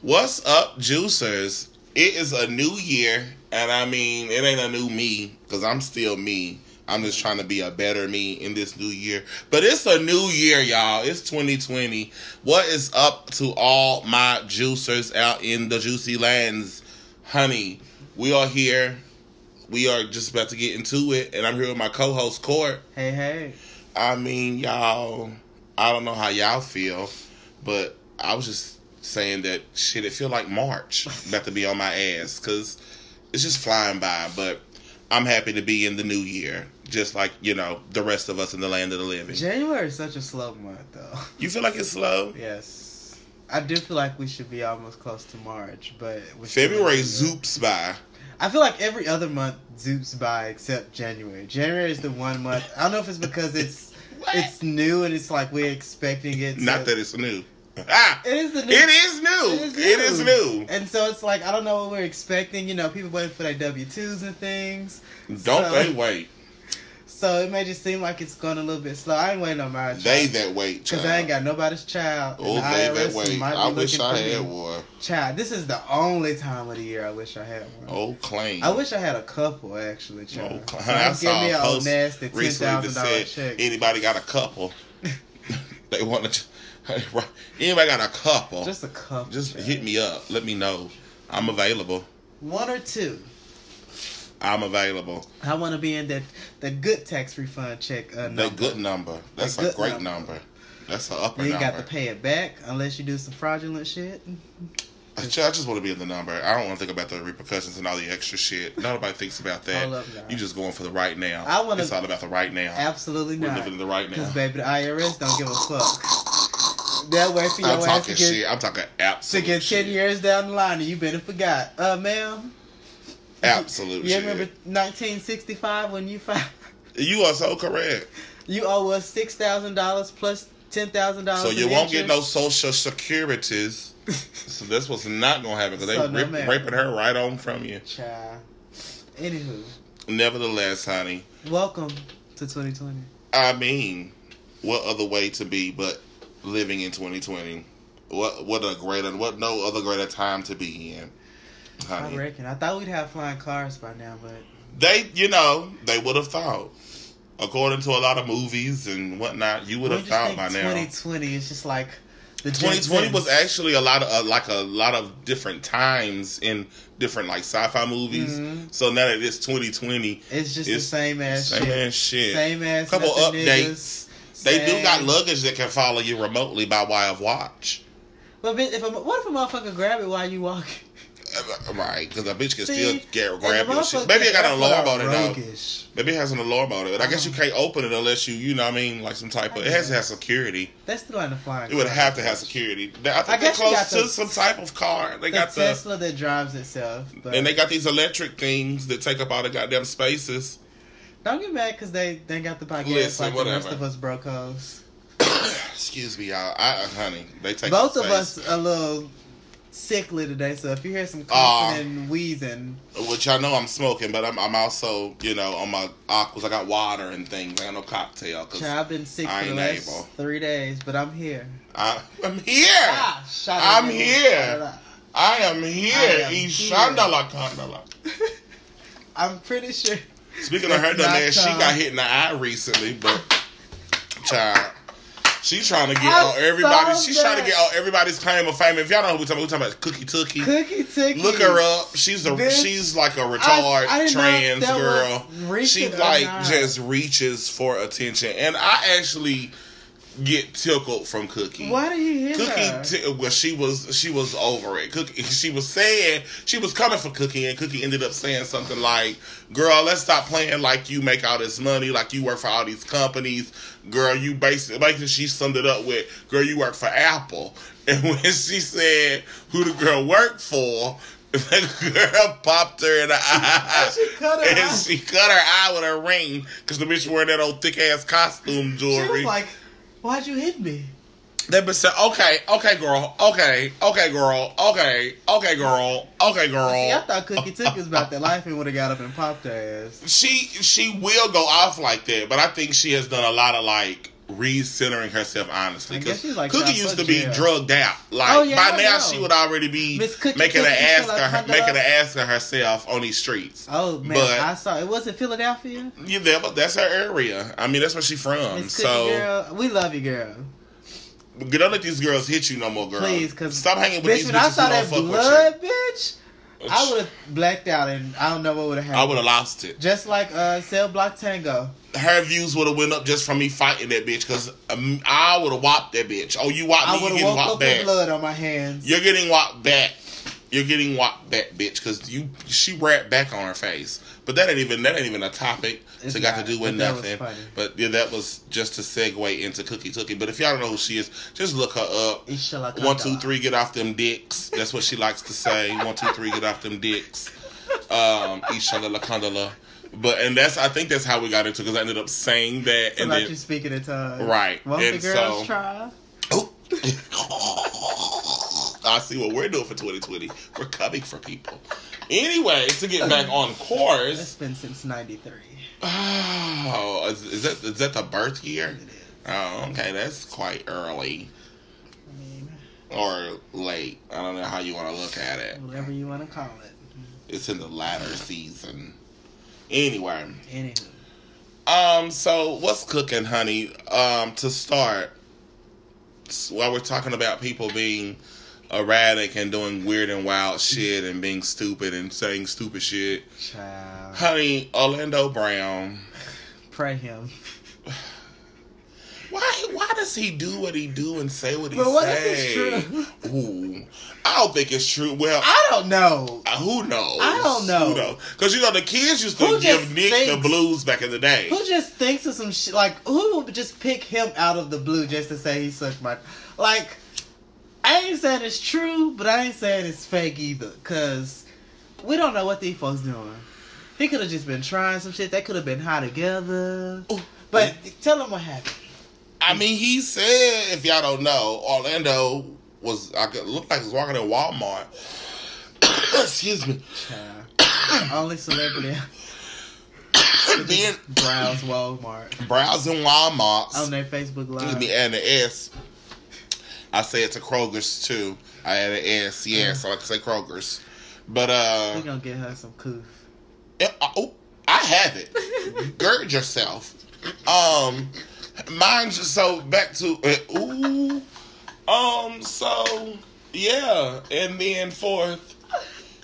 What's up, juicers? It is a new year, and I mean, it ain't a new me because I'm still me. I'm just trying to be a better me in this new year. But it's a new year, y'all. It's 2020. What is up to all my juicers out in the juicy lands? Honey, we are here. We are just about to get into it, and I'm here with my co-host Court. Hey, hey. I mean, y'all, I don't know how y'all feel, but I was just saying that shit. It feel like March about to be on my ass because it's just flying by. But I'm happy to be in the new year, just like you know the rest of us in the land of the living. January is such a slow month, though. You feel like it's slow? Yes. I do feel like we should be almost close to March, but February zoops by. I feel like every other month zoops by except January. January is the one month. I don't know if it's because it's it's new and it's like we're expecting it. To, Not that it's new. Ah, it is the new. it is new. It is It is new. And so it's like I don't know what we're expecting. You know, people waiting for their W twos and things. Don't So- they wait? So it may just seem like it's going a little bit slow. I ain't waiting on my child. They that wait. because. I ain't got nobody's child. Oh, the they that wait. I wish I had one. Child, this is the only time of the year I wish I had one. Oh, claim. I wish I had a couple actually, Oh, child. So I give saw me a post nasty ten thousand dollar check. anybody got a couple. they want to. Anybody got a couple? Just a couple. Just hit me up. Let me know. I'm available. One or two. I'm available. I want to be in that the good tax refund check. Uh, The good number. That's The a great number. number. That's an upper You number. got to pay it back unless you do some fraudulent shit. I just want to be in the number. I don't want to think about the repercussions and all the extra shit. Nobody thinks about that. Hold up now. You just going for the right now. I wanna- It's all about the right now. Absolutely We're not. living in the right now. Because baby, the IRS don't give a fuck. That way for your I'm ass talking to get, shit. I'm talking to absolute get shit. ten years down the line, and you better forgot. Uh, ma'am. Absolutely. You shit. remember 1965 when you filed? You are so correct. You owe us six thousand dollars plus ten thousand dollars. So you won't get no social securities. so this was not gonna happen because So they no rip, raping her right on from you. child. Anywho, Nevertheless, honey, welcome to 2020. I mean, what other way to be but living in 2020? What what a greater what no other greater time to be in, I honey. reckon. I thought we'd have flying cars by now, but They, you know, they would have thought. According to a lot of movies and whatnot, you would have thought by now. 2020 is just like the 2020 was actually a lot of uh, like a lot of different times in different like sci-fi movies. Mhm. So now that it's 2020, It's just it's the same ass same shit. ass shit. Same ass. Couple updates. niggas, They do got luggage that can follow you remotely by way of watch. But bitch, if a, what if a motherfucker grab it while you walking? Uh, Right, because a bitch can See, still get grab your shit. Maybe it got an alarm on it though. Maybe it has an alarm on it, but I guess you Uh-huh. can't open it unless you, you know, what I mean, like some type of. It has to have security. That's still in the flying. It would have to have security. I think I they're guess close to the- some type of car. They The got the Tesla that drives itself. But and they got these electric things that take up all the goddamn spaces. Don't get mad because they they got the podcast Listen, like the rest of us brocos. Excuse me, y'all. I, uh, honey, they take Both of us a little sickly today, so if you hear some coughing and wheezing, Which I know I'm smoking, but I'm, I'm also, you know, on my aquas. I got water and things. I got no cocktail child, I've been sick I for the last able. three days, but I'm here. I'm here. Ah, shut I'm here. Shut it up. I am here. I am Ishandala kandala. I'm pretty sure. Speaking of her dumb ass, she got hit in the eye recently, but child. She trying to get I on everybody. She's trying to get on everybody's claim of fame. If y'all don't know who we talking about, we talking about Cookie Tookie. Cookie Ticky. Look her up. She's a Bitch. she's like a I- retard I didn't trans girl. She like just reaches for attention, and I actually get tickled from Cookie. Why do you hear Cookie, her? t- well, she was she was over it. Cookie, she was saying she was coming for Cookie, and Cookie ended up saying something like, "Girl, let's stop playing like you make all this money, like you work for all these companies. Girl, you basically, basically she summed it up with, "Girl, you work for Apple." And when she said who the girl worked for, the girl popped her in the eye, She cut her and eye. she cut her eye with her ring because the bitch wearing that old thick ass costume She jewelry. was like, "Why'd you hit me?" They been saying, okay, okay, girl, okay, okay, girl, okay, okay, girl, okay, girl. See, I thought Cookie took was about that life and would have got up and popped her ass. she she will go off like that, but I think she has done a lot of like recentering herself honestly. Because like Cookie used to be jail. drugged out. Like Oh, yeah, by I now know. she would already be Cookie making an Cookie ass of her, making an ass of herself on these streets. Oh man, But- I saw it. Was it Philadelphia? Yeah, that, but that's her area. I mean, that's where she from. Miss so girl, we love you, girl. don't let these girls hit you no more, girl. Please, because stop hanging with bitch, these when I saw that fuck blood, bitch, I would have blacked out, and I don't know what would have happened. I would have lost it. Just like uh, Cell Block Tango. Her views would have went up just from me fighting that bitch. Because um, I would have whopped that bitch. Oh, you whopped I me, you would have getting woke whopped back. blood on my hands. You're getting whopped back. You're getting whopped back, bitch, because you she rapped back on her face. But that ain't even that ain't even a topic It's to got to do with nothing. But yeah, that was just to segue into Cookie Cookie. But if y'all don't know who she is, just look her up. One, two, three, get off them dicks. That's what she likes to say. One, two, three, get off them dicks. Um, Inshallah Lakandala. But and that's I think that's how we got into because I ended up saying that So and then you speaking in tongues. Right, Won't and the girls so- try? I see what we're doing for 2020. We're coming for people. Anyway, to get back on course. It's been since '93. Oh, is, is that is that the birth year? It is. Oh, okay, that's quite early I mean, or late. I don't know how you want to look at it. whatever you want to call it. It's in the latter season. Anyway, Anywho, um, so what's cooking, honey? Um, to start, while we're talking about people being erratic and doing weird and wild shit and being stupid and saying stupid shit, child, honey, Orlando Brown. pray him. Why? Why does he do what he do and say what he But what if say? it's Ooh, I don't think it's true. Well, I don't know. uh, who knows? I don't know. Who knows? Because you know the kids used to Who give Nick the blues back in the day. Who just thinks of some shit? Like, who would just pick him out of the blue just to say he sucked my. Like, I ain't saying it's true, but I ain't saying it's fake either. Because we don't know what these folks doing. He could have just been trying some shit. They could have been high together. Ooh. But tell him what happened. I mean, he said, if y'all don't know, Orlando was I could look like he was walking in Walmart. Excuse me. Only celebrity Being browse Walmart browsing Walmart on their Facebook Excuse Live. me, add an S. I say it to Kroger's too. I add an S, yeah, so I can say Kroger's. But uh, We gonna get her some coof. Yeah, uh, oh, I have it. Gird yourself. Um, mind you, so back to uh, ooh, um, so yeah, and then fourth,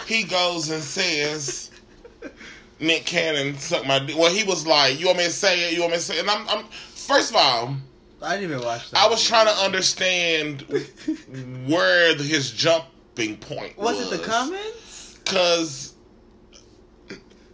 he goes and says, Nick Cannon sucked my dick. Well, he was like, you want me to say it? You want me to say it? And I'm, I'm first of all, I didn't even watch that. I was trying to understand where the, his jumping point was. Was it the comments? because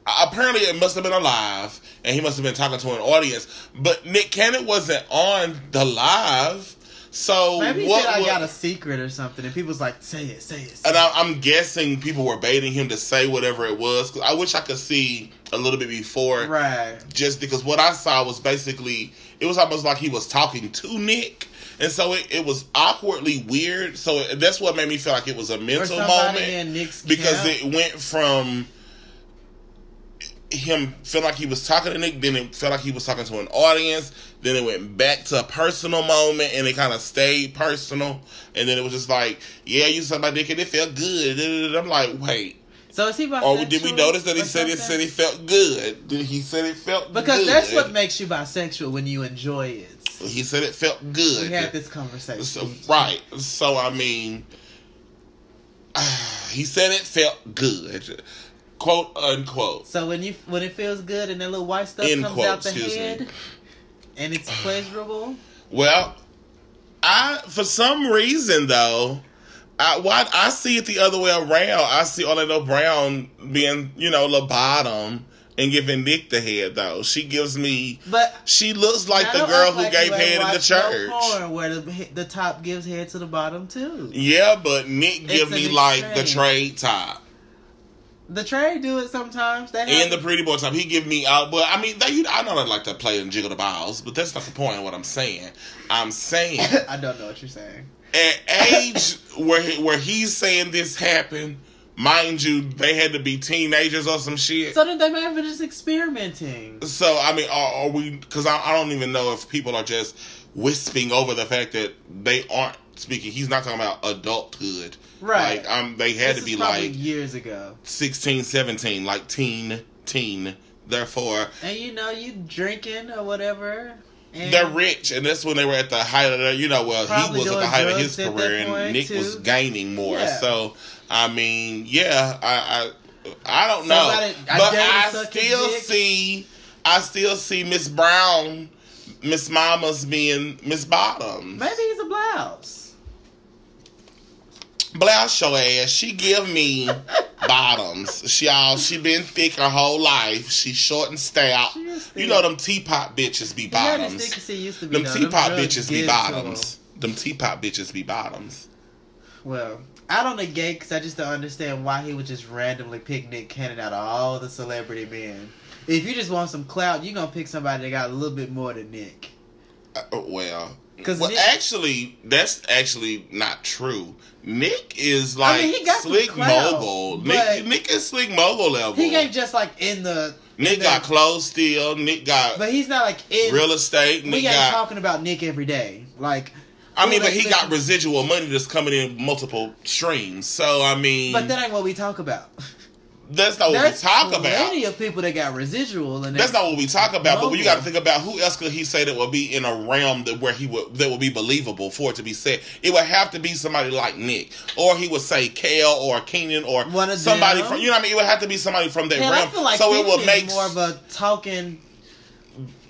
apparently it must have been a live and he must have been talking to an audience but nick cannon wasn't on the live so Maybe what said I wa- got a secret or something, and people's like, "Say it, say it." Say and. I, i'm guessing people were baiting him to say whatever it was 'cause i wish i could see a little bit before right. just because what i saw was basically it was almost like he was talking to nick and so it, it was awkwardly weird so it, that's what made me feel like it was a mental moment because camp. it went from him felt like he was talking to Nick, then it felt like he was talking to an audience, then it went back to a personal moment and it kind of stayed personal, and then it was just like, yeah, you said my dick and it felt good. I'm like, wait, So is he bisexual? or oh, did we notice that he said it said it felt good? Did he said it felt Because good? that's what makes you bisexual when you enjoy it. he said it felt good. We had this conversation. So, right. So I mean, he said it felt good, quote unquote. So when you when it feels good and that little white stuff End comes quote, out the excuse me. head, and it's pleasurable. Well, I for some reason though, I why I see it the other way around. I see Orlando Brown being you know the bottom and giving Nick the head though. She gives me. But She looks like the girl who like gave head in the no church. porn where the the top gives head to the bottom too. Yeah, but Nick It's give me like the trade top. The trade do it sometimes. That And the pretty boy top, he give me out. But I mean, they, you, I know they like to play and jiggle the balls, but that's not the point of what I'm saying. I'm saying I don't know what you're saying. at age where he, where he's saying this happened, mind you, they had to be teenagers or some shit. So then they may have been just experimenting. So I mean, are, are we? Because I, I don't even know if people are just wisping over the fact that they aren't speaking. He's not talking about adulthood. Right. Like um, they had This to be like years ago. 16, 17, like teen, teen. Therefore, And you know, you drinking or whatever. And they're rich, and that's when they were at the height of their, you know, well, he was at the height of his career, and Nick was gaining more. Yeah. So, I mean, yeah, I, I, I don't know, I but I still see, I still see Miss Brown, Miss Mama's being Miss Bottoms. Maybe he's a blouse. Blouse your ass. She give me bottoms. She all she been thick her whole life. She short and stout. You know them teapot bitches be He had his bottoms. thick as used to be. Them though. teapot drugs bitches be bottoms. Them teapot bitches be bottoms. Well, I don't negate because I just don't understand why he would just randomly pick Nick Cannon out of all the celebrity men. If you just want some clout, you're gonna pick somebody that got a little bit more than Nick. Uh, well, 'Cause well, Nick- actually, that's actually not true. Nick is like I mean, slick clout, mogul. Nick, Nick is slick mogul level. He ain't just like in the. Nick in the- got clothes still. Nick got but he's not like in. real estate. we Nick ain't got. talking about Nick every day. Like, I mean, but he got residual money that's coming in multiple streams. So I mean, But that ain't what we talk about. that's not what we There's talk about. plenty of people that got residual, and That's not what we talk about. But you got to think about who else could he say that would be in a realm that where he would that would be believable for it to be said. It would have to be somebody like Nick, or he would say Kel or Kenan or One of somebody them. from you know what I mean. It would have to be somebody from that realm. feel like so it would is make more of a talking.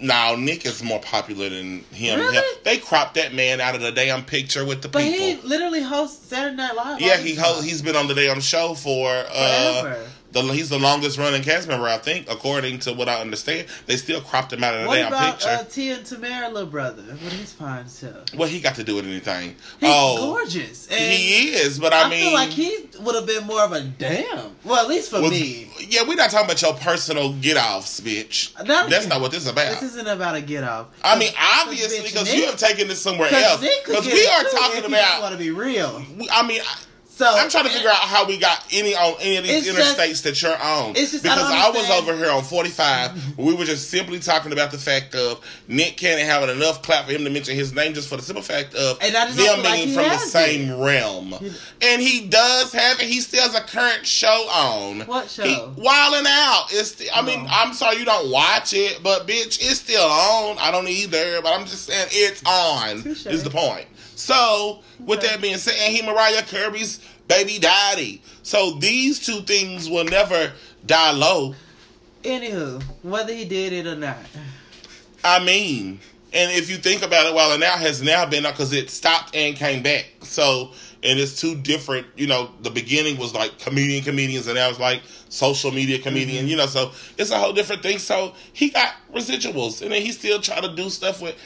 now Nick is more popular than him. Really? Him- They cropped that man out of the damn picture with the But people. he literally hosts Saturday Night Live. yeah, he the ho- time. he's been on the damn show for uh, Forever. The he's the longest running cast member I think, according to what I understand. They still cropped him out of the What damn about picture. uh, Tia and Tamera, little brother? What he's fine hell. Well, he got to do with anything. He's oh, gorgeous. And he is, but I, I, mean, feel like he would have been more of a damn. Well, at least for well, me. Yeah, we're not talking about your personal get offs, bitch. Not- That's not what this is about. This isn't about a get off. I mean, obviously, because you have taken this somewhere else. Because we are talking if he just about. want to be real. I mean, I, So I'm trying to figure out how we got any on any of these It's just- interstates that you're on. it's just I because don't I, was over here on 45. we were just simply talking about the fact of Nick Cannon having enough clap for him to mention his name just for the simple fact of I them feel like being from the same it. realm. And he does have it. He still has a current show on. What show? He, Wild 'N Out. It's. The, I mean, No. I'm sorry you don't watch it, but bitch, it's still on. I don't either, but I'm just saying it's on. Touche. Is the point. So, with that being said, and he Mariah Carey's baby daddy. So these two things will never die low. Anywho, whether he did it or not. I mean, and if you think about it, while it now has now been because it stopped and came back. So, and it's two different. You know, the beginning was like comedian comedians, and now it's like social media comedian. Mm-hmm. You know, so it's a whole different thing. So he got residuals, and then he still try to do stuff with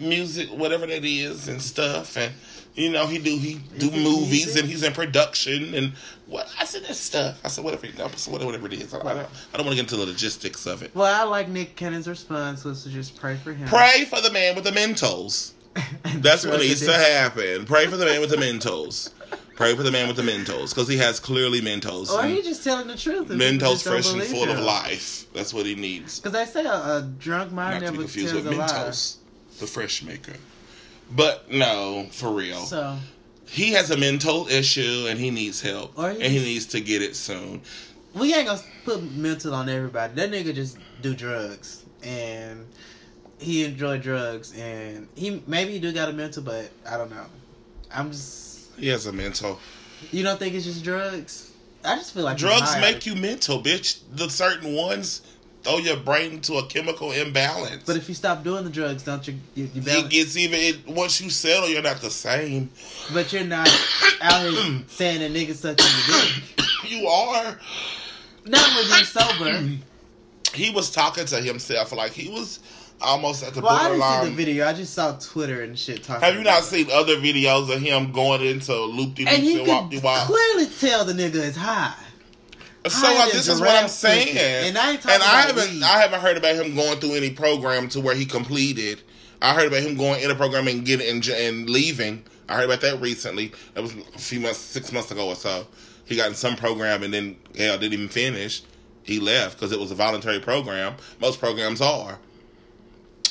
music, whatever that is, and stuff, and. You know, he do he do it movies and he's in production and what I said that stuff. I said whatever, I said whatever it is. I, I don't, I don't want to get into the logistics of it. Well, I like Nick Cannon's response was to just pray for him. Pray for the man with the Mentos. That's what needs to happen. Pray for the man with the Mentos. Pray for the man with the Mentos because he has clearly Mentos. Or he just telling the truth. Mentos fresh and full of life. That's what he needs. Because I say a, a drunk mind Not to be never confused tells with a lie. Mentos, the fresh maker. But no, for real. So he has a mental issue and he needs help. He and he needs to get it soon. we ain't gonna put mental on everybody. That nigga just do drugs and he enjoy drugs and he maybe he do got a mental, but I don't know. I'm just He has a mental. you don't think it's just drugs? I just feel like Drugs make you mental, bitch. The certain ones throw your brain into a chemical imbalance. But if you stop doing the drugs, don't you? You, you it gets even it, once you settle, you're not the same. but you're not out here saying that niggas sucking your dick. You are. Not when you're sober. He was talking to himself like he was almost at the Well, I didn't see the borderline. video. I just saw Twitter and shit talking. Have you not it. seen other videos of him going into loop de And and wop de clearly tell the nigga is high. So uh, this is what I'm saying. And I ain't talking I haven't weed. I haven't heard about him going through any program to where he completed. I heard about him going in a program and getting and, and leaving. I heard about that recently. That was a few months, six months ago or so. He got in some program and then hell didn't even finish. He left because it was a voluntary program. Most programs are.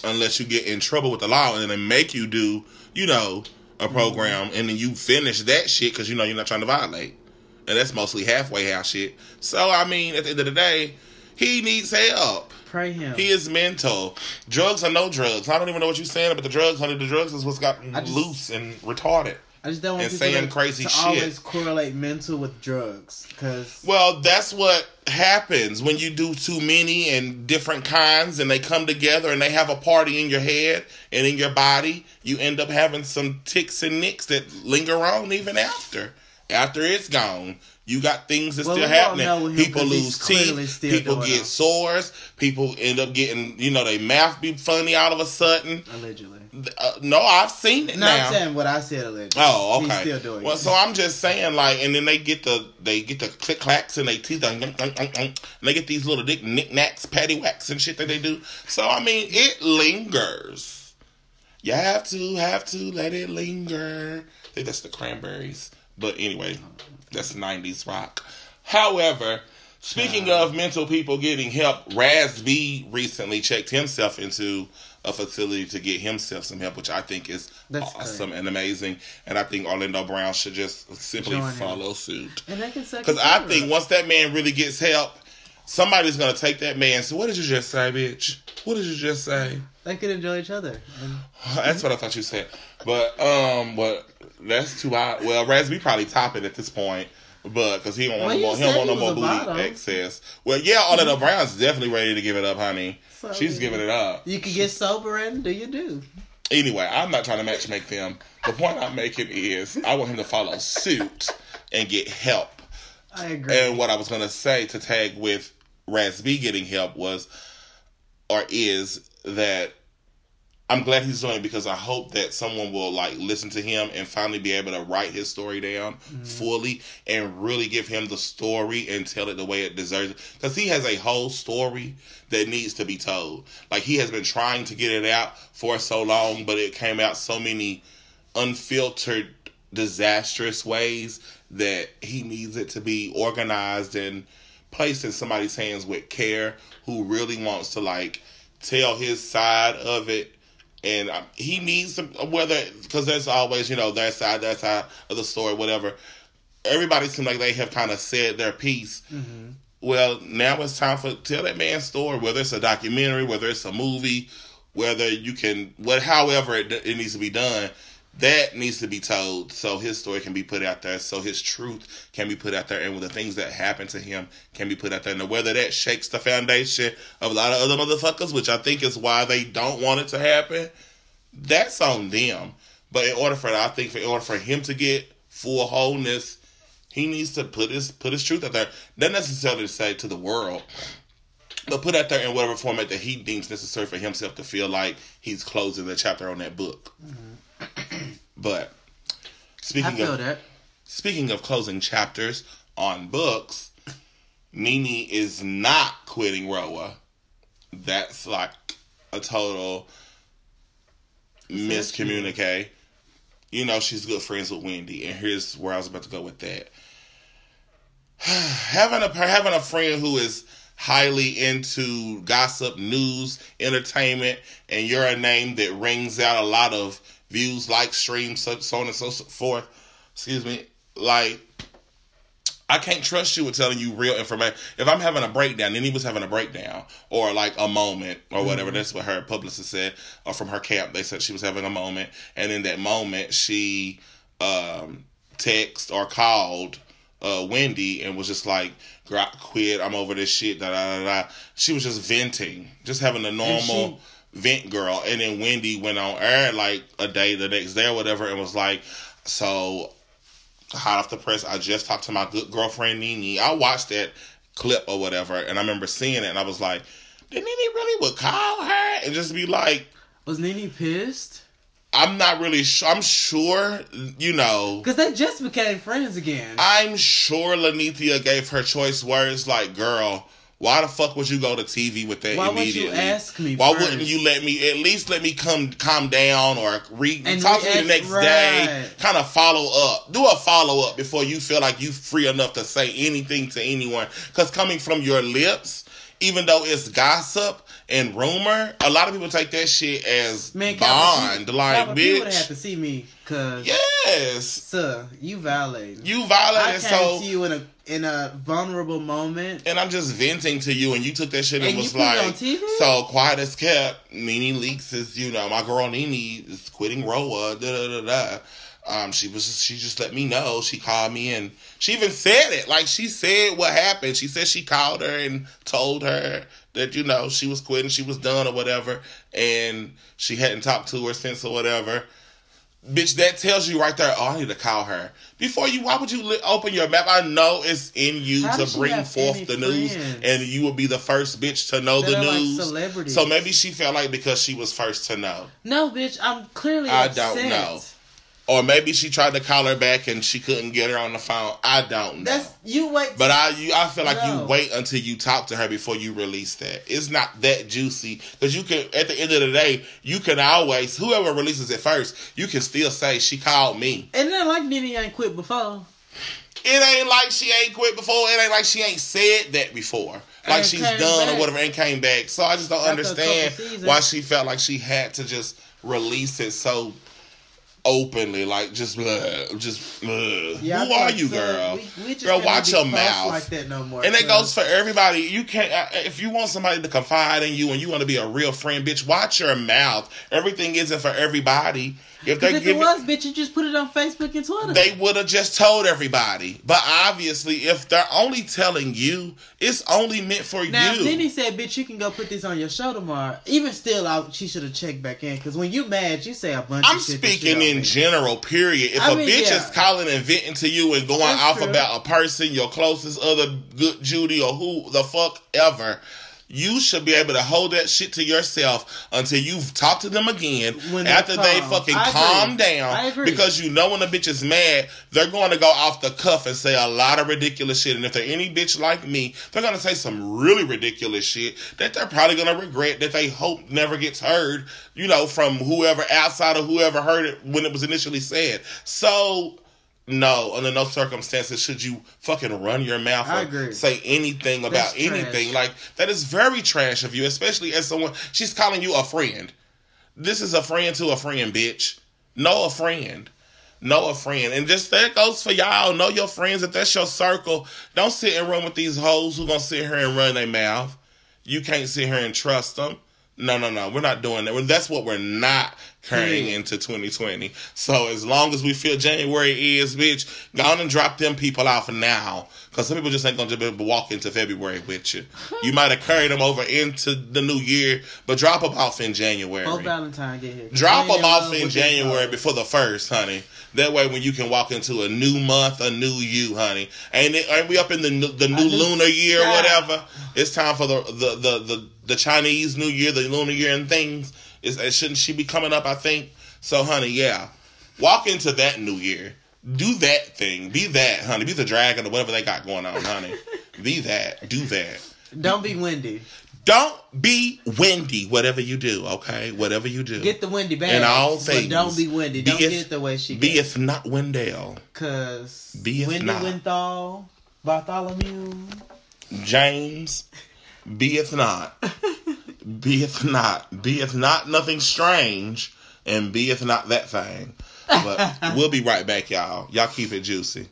Unless you get in trouble with the law and then they make you do, you know, a mm-hmm. program and then you finish that shit because you know you're not trying to violate. And that's mostly halfway house shit. So, I mean, at the end of the day, he needs help. Pray him. He is mental. Drugs are no drugs. I don't even know what you're saying, but the drugs, honey, the drugs is what's gotten I just- loose and retarded. I just don't want and people saying to, crazy to shit. always correlate mental with drugs because Well, that's what happens when you do too many and different kinds and they come together and they have a party in your head and in your body. You end up having some ticks and nicks that linger on even after. After it's gone, you got things that Well, still happening. know with him People he's lose teeth. People get sores. People end up getting, you know, their mouth be funny all of a sudden. allegedly. Uh, no, I've seen it No, now. I'm saying what I said allegedly. Oh, He's okay. still doing well, it. so I'm just saying, like, and then they get the they get the click clacks and they teeth, and they get these little dick knickknacks, patty whacks, and shit that they do. So I mean, it lingers. You have to have to let it linger. I think that's the cranberries, but anyway, that's '90s rock. However. Speaking of mental people getting help, Raz B recently checked himself into a facility to get himself some help, which I think is awesome and amazing. And I think Orlando Brown should just simply Join him. follow suit. can say Because I think once that man really gets help, somebody's gonna take that man. and say, "What did you just say, bitch? What did you just say?" they can enjoy each other. That's what I thought you said. But um, but that's too odd. Well, B probably top it at this point. But because he don't want Well, no more, he don't said want no more booty excess. Well, yeah, Orlando Brown's definitely ready to give it up, honey. So, She's giving it up. you can get sober and do you do? Anyway, I'm not trying to match make them. The point I'm making is I want him to follow suit and get help. I agree. And what I was gonna say to tag with B getting help was or is that I'm glad he's doing it because I hope that someone will like listen to him and finally be able to write his story down mm-hmm. fully and really give him the story and tell it the way it deserves it. Because he has a whole story that needs to be told. Like he has been trying to get it out for so long, but it came out so many unfiltered, disastrous ways that he needs it to be organized and placed in somebody's hands with care who really wants to like tell his side of it and um, he needs to whether because there's always you know their side their side of the story whatever. Everybody seems like they have kind of said their piece. Well now it's time for tell that man's story whether it's a documentary whether it's a movie whether you can what however it, it needs to be done that needs to be told so his story can be put out there so his truth can be put out there and the things that happened to him can be put out there. And whether that shakes the foundation of a lot of other motherfuckers which i think is why they don't want it to happen that's on them. But in order for i think for in order for him to get full wholeness he needs to put his put his truth out there. Not necessarily to say to the world but put out there in whatever format that he deems necessary for himself to feel like he's closing the chapter on that book mm-hmm. But speaking of that. speaking of closing chapters on books, Nene is not quitting RHOA. That's like a total miscommunique. You know she's good friends with Wendy, and here's where I was about to go with that. having a having a friend who is highly into gossip, news, entertainment, and you're a name that rings out a lot of views, likes, streams, so, so on and so forth. Excuse me, like I can't trust you with telling you real information. If I'm having a breakdown, then he was having a breakdown or like a moment or whatever. That's what her publicist said, or from her camp. They said she was having a moment, and in that moment, she um, text or called uh, Wendy and was just like, "Girl, I quit. I'm over this shit." Da da da da. She was just venting, just having a normal vent girl. And then Wendy went on air like a day the next day or whatever, and was like, "So hot off the press. I just talked to my good girlfriend Nene. I watched that clip or whatever, and I remember seeing it, and I was like, did Nene really would call her and just be like, Was Nene pissed? I'm not really sure. I'm sure, you know. Because they just became friends again. I'm sure Lanithia gave her choice words like, girl, why the fuck would you go to TV with that Why wouldn't you immediately? ask me Why first? wouldn't you let me at least let me come calm down or And talk to me the next day? Kind of follow up. Do a follow up before you feel like you're free enough to say anything to anyone. Because coming from your lips, even though it's gossip and rumor, a lot of people take that shit as Man, bond. Like, Calvin, people would have to see me, cause Yes. sir, you violated. You I violated came so to you in a in a vulnerable moment. and I'm just venting to you, and you took that shit and, And was like, on TV? so quiet as kept. NeNe Leakes is, you know, my girl Nene is quitting RHOA. Da da da da. Um, she was, she just let me know. She called me and she even said it. Like she said what happened. She said she called her and told her that you know she was quitting, she was done or whatever, and she hadn't talked to her since or whatever. Bitch, that tells you right there. Oh, I need to call her before you. Why would you li- open your mouth? I know it's in you How to bring forth the news, and you will be the first bitch to know That the like news. celebrities. so maybe she felt like because she was first to know, No, bitch, I'm clearly I upset. don't know. Or maybe she tried to call her back and she couldn't get her on the phone. I don't know. That's you wait. But I, you, I feel like No. you wait until you talk to her before you release that. It's not that juicy because you can. At the end of the day, you can always whoever releases it first, you can still say she called me. and then like Nene ain't quit before. It ain't like she ain't quit before. It ain't like she ain't said that before. Like she's done back. or whatever and came back. So I just don't After understand why she felt like she had to just release it so openly, like just blah, just blah. Yeah, Who are you, so girl? we- we just girl, watch your mouth. like that no more. And it goes for everybody. You can't uh, if you want somebody to confide in you and you want to be a real friend, bitch. Watch your mouth. Everything isn't for everybody. If they if give it was, bitch, you just put it on Facebook and Twitter. they would have just told everybody. But obviously, if they're only telling you, it's only meant for now, you. then he said, "Bitch, you can go put this on your show tomorrow." Even still, I, she should have checked back in because when you mad, you say a bunch. I'm of shit speaking don't in general, period. If I a mean, bitch yeah. is calling and venting to you and going That's off true. about a person, your closest other good Judy or who the fuck ever, you should be able to hold that shit to yourself until you've talked to them again When after they calm. fucking I agree. calm I down. agree. Because you know when a bitch is mad, they're going to go off the cuff and say a lot of ridiculous shit. And if they're any bitch like me, they're going to say some really ridiculous shit that they're probably going to regret that they hope never gets heard, you know, from whoever outside of whoever heard it when it was initially said. So, no, under no circumstances should you fucking run your mouth I or agree. say anything about That's trash. anything. Like, that is very trash of you, especially as someone, she's calling you a friend. This is a friend to a friend, bitch. Know a friend. Know a friend. And just that goes for y'all. Know your friends. If that's your circle, don't sit and run with these hoes who gonna sit here and run their mouth. You can't sit here and trust them. No, no, no. We're not doing that. That's what we're not carrying Yeah. into 2020. So as long as we feel January is, bitch, go on and drop them people off now. Because some people just ain't going to be able to walk into February with you. You might have carried them over into the new year, but drop them off in January. Oh, Valentine get here. Drop them off in January before the first, honey. That way, when you can walk into a new month, a new you, honey. Ain't it? Ain't we up in the new- the new new lunar year, or whatever? It's time for the the the the, the Chinese New Year, the lunar year, and things. Is shouldn't she be coming up? I think so, honey. Yeah, walk into that new year. Do that thing. Be that, honey. Be the dragon or whatever they got going on, honey. be that. Do that. Don't be windy. Don't be windy, whatever you do, okay? Whatever you do. Get the windy bag. In all but things. don't be windy. Don't Beeth- get it the way she Be gets. if not Wendell, Cause Beeth Windy not. Winthal, Bartholomew. James, beeth not, beeth not, beeth not nothing strange, and beeth not that thing. But we'll be right back, y'all. Y'all keep it juicy.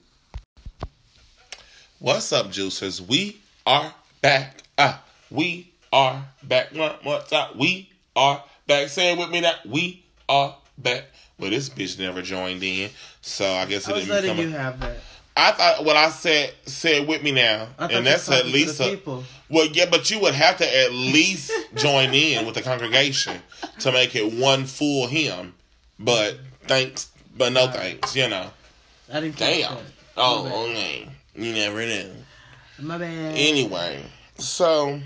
What's up, juicers? We are back. Ah, we are back. One more time. We are back. Say it with me that we are back. Well, this bitch never joined in, so I guess it I was didn't letting become. you have that. I thought what I said said with me now, and that's at least people. Well, yeah, but you would have to at least join in with the congregation to make it one full hymn. But thanks, but no thanks, you know. I didn't Damn. Oh, okay. You never knew. My bad. Anyway, so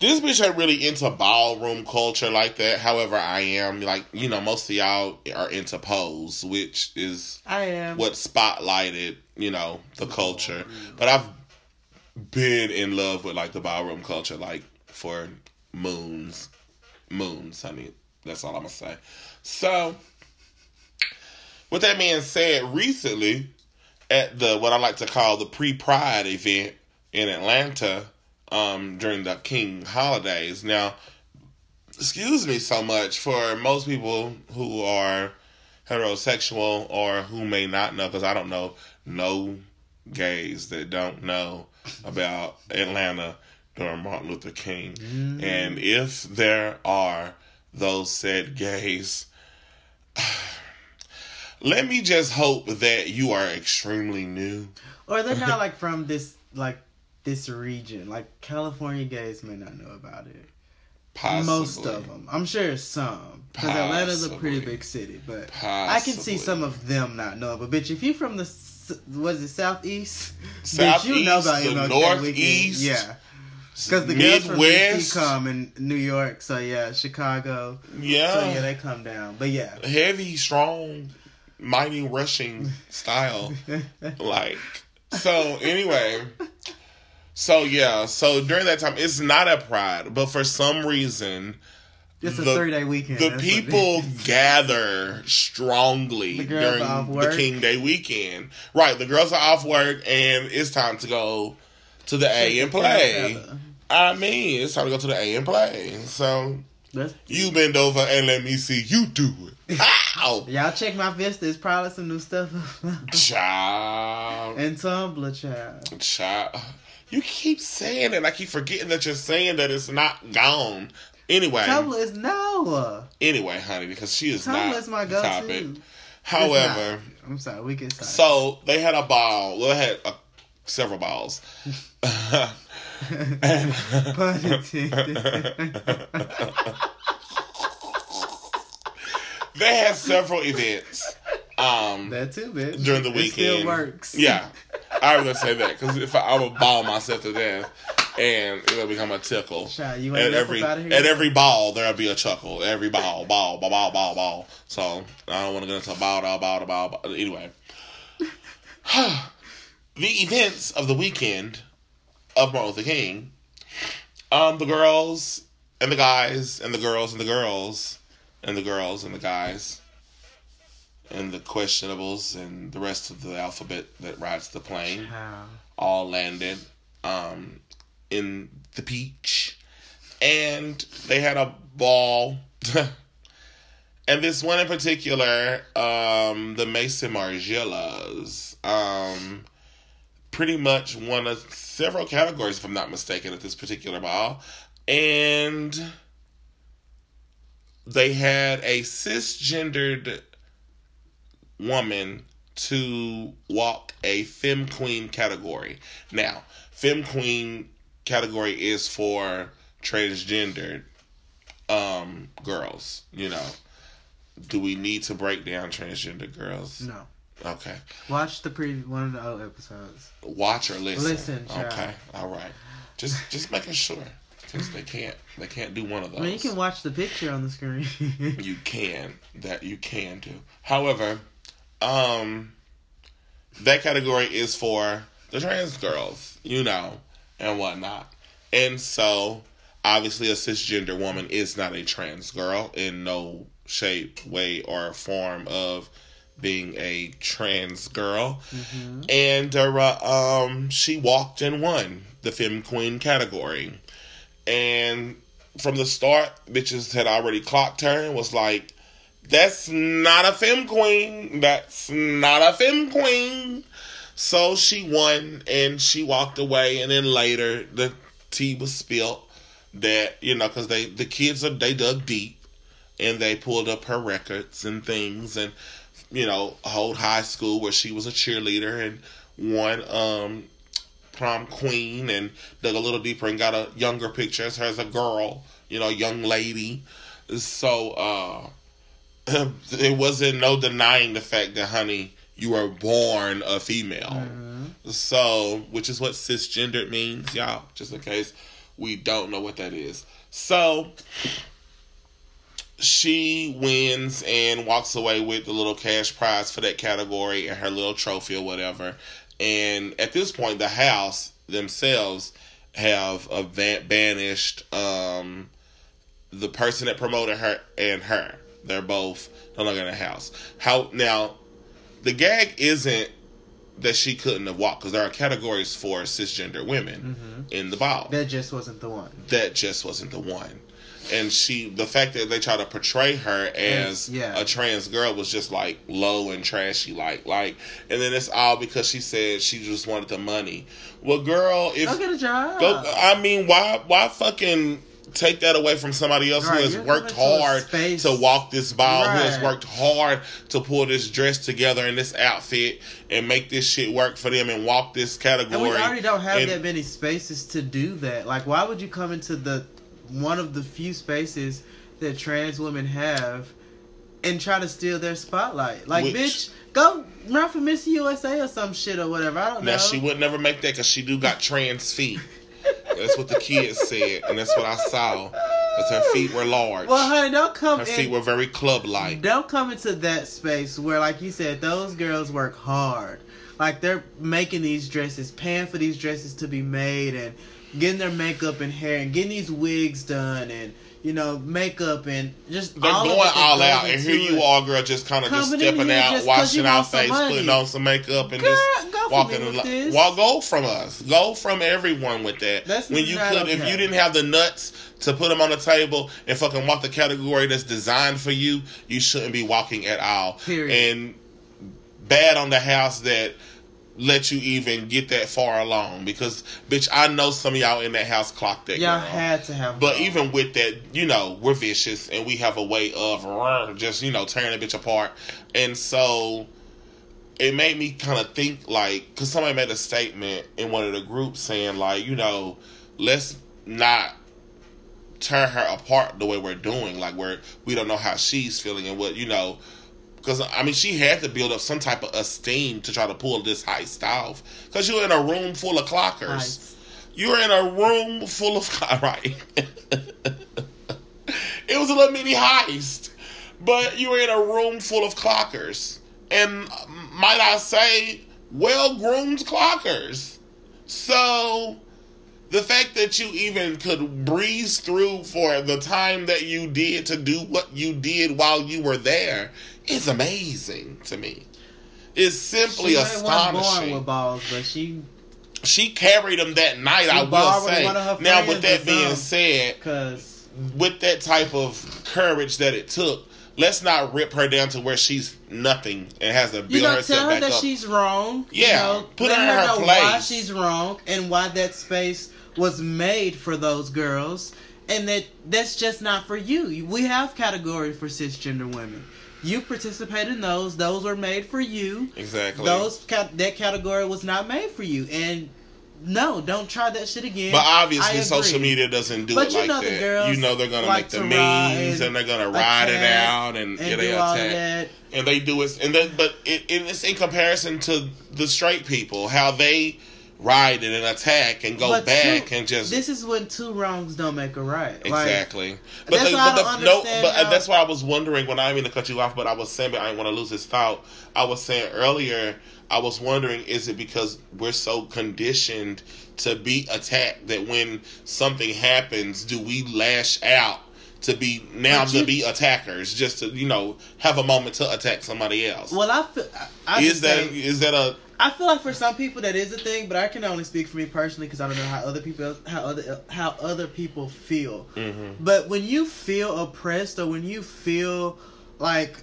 this bitch ain't really into ballroom culture like that. However, I am. Like, you know, most of y'all are into pose, which is I am. what spotlighted, you know, the culture. But I've been in love with like the ballroom culture like for moons. Moons, honey. That's all I'm gonna say. So with that being said, recently at the what I like to call the pre-pride event in Atlanta, um, during the King holidays. Now, excuse me so much for most people who are heterosexual or who may not know, because I don't know no gays that don't know about Atlanta during Martin Luther King. Mm. And if there are those said gays, let me just hope that you are extremely new. Or they're not like from this like this region. Like California gays may not know about it. Possibly. Most of them. I'm sure some. Because Atlanta's a pretty big city. But Possibly. I can see some of them not knowing. But bitch, if you from the was it southeast? Southeast, you know about the MLK Northeast. Yeah. Because the girls from Midwest. DC come in New York, so yeah, Chicago. Yeah. So yeah, they come down. But yeah. heavy, strong, mighty rushing style. like so anyway. So yeah, so during that time it's not a pride, but for some reason It's a the- three day weekend. the that's people gather strongly during the. King Day weekend. Right, the girls are off work and it's time to go to the A and play. I mean, it's time to go to the A and play. So That's, you bend over and let me see you do it. Ow! y'all check my Vista. It's probably some new stuff. Child. and Tumblr, child. Child. You keep saying it. I keep forgetting that you're saying that it's not gone. Anyway, Tumblr is no. anyway, honey, because she is Tumblr not is my go-to. topic. However. I'm sorry, we get started. so they had a ball. Well, they had uh, several balls. and they had several events. Um, that too, bitch. during the weekend, It still works. Yeah, I was gonna say that because if I, I would ball myself to death, and it'll become a tickle. Child, you ain't At every at every ball, there'll be a chuckle. Every ball, ball, ball, ball, ball, ball. So I don't want to get into ball, ball, ball, ball. ball. Anyway, the events of the weekend of Martin Luther King. Um, the girls and the guys and the girls and the girls and the girls and the guys and the questionables and the rest of the alphabet that rides the plane Child. all landed um, in the beach, and they had a ball. and this one in particular, um, the Maison Margielas, um, pretty much won a, several categories, if I'm not mistaken, at this particular ball, and they had a cisgendered woman to walk a fem queen category. Now, fem queen category is for transgendered um girls, you know. Do we need to break down transgender girls? No. Okay. Watch the pre one of the old episodes. Watch or listen. Listen, child. Okay. All right. Just just making sure cuz they can't they can't do one of those. You can watch the picture on the screen. you can that you can do however um that category is for the trans girls you know and whatnot. And so obviously a cisgender woman is not a trans girl in no shape way or form of being a trans girl. And uh, um she walked and won the femme queen category. And from the start, bitches had already clocked her and was like, that's not a femme queen. That's not a femme queen. So she won and she walked away. And then later, the tea was spilled that, you know, because they, the kids, are, they dug deep and they pulled up her records and things and, you know, Hold High School where she was a cheerleader and won, um, prom queen and dug a little deeper and got a younger picture as her as a girl, you know, young lady. So uh it wasn't no denying the fact that honey, you were born a female. So, which is what cisgendered means, y'all, just in case we don't know what that is. So she wins and walks away with the little cash prize for that category and her little trophy or whatever. And at this point, the house themselves have banished um, the person that promoted her and her. They're both no longer in the house. How now? The gag isn't that she couldn't have walked because there are categories for cisgender women Mhm. in the ball. That just wasn't the one. that just wasn't the one. And she, the fact that they try to portray her as yeah. a trans girl was just like low and trashy, like like. And then it's all because she said she just wanted the money. Well, girl, if Go get a job. go, I mean, why why fucking take that away from somebody else Right, who has worked coming to hard to walk this ball, who has worked hard to pull this dress together in this outfit and make this shit work for them and walk this category. And we already don't have And- that many spaces to do that. Like, why would you come into the one of the few spaces that trans women have and try to steal their spotlight? Like, Which- bitch, go run for Miss USA or some shit or whatever. I don't Now know. Now she would never make that because she do got trans feet. That's what the kids said, and that's what I saw. Because her feet were large. well, honey, don't come her in. feet were very club-like. Don't come into that space where, like you said, those girls work hard. Like they're making these dresses, paying for these dresses to be made, and getting their makeup and hair, and getting these wigs done, and you know, makeup, and just They're all going all out, and here you are, girl, just kind of just stepping out, just 'cause you washing our face, money. putting on some makeup, and Girl, just walking. with this. Well, go from us. Go from everyone with that. That's when you could, if you didn't have the nuts to put them on the table and fucking walk the category that's designed for you, you shouldn't be walking at all. Period. And bad on the house that let you even get that far along because bitch i know some of y'all in that house clocked that Y'all girl. had to have. But even with that, you know, we're vicious and we have a way of just, you know, tearing a bitch apart. And so it made me kind of think like, because somebody made a statement in one of the groups saying, like, you know, let's not tear her apart the way we're doing. Like, we're, we don't know how she's feeling and what, you know, because I mean, she had to build up some type of esteem to try to pull this heist off. Because you're in a room full of clockers. Heist. You're in a room full of right. it was a little mini heist, but you were in a room full of clockers, and might I say, well groomed clockers. So the fact that you even could breeze through for the time that you did to do what you did while you were there is amazing to me. It's simply she astonishing with balls, but she she carried him that night. She I will say. one of her Now, with that being said, because with that type of courage that it took, let's not rip her down to where she's nothing and has to build you know, herself tell her back that up. she's wrong. Yeah, you know, put her in her know why she's wrong and why that space was made for those girls, and that that's just not for you. We have category for cisgender women. You participate in those; those were made for you. exactly. Those that category was not made for you, and no, don't try that shit again. but obviously, social media doesn't do But it you like know the that. girls you know they're gonna like make the memes ride, and they're gonna ride it out and, and yeah, they attack. and they do it and then but it, it's in comparison to the straight people how they ride and attack and go But back two- and just This is when two wrongs don't make a right. Like, exactly but that's the, why I but the, no but how- that's why I was wondering when I didn't mean to cut you off but I was saying but I didn't want to lose his thought I was saying earlier I was wondering is it because we're so conditioned to be attacked that when something happens do we lash out to be now But to be attackers just to you know have a moment to attack somebody else Well, I feel. I, I is that say- is that a I feel like for some people that is a thing, but I can only speak for me personally because I don't know how other people how other how other people feel. Mhm. But when you feel oppressed or when you feel like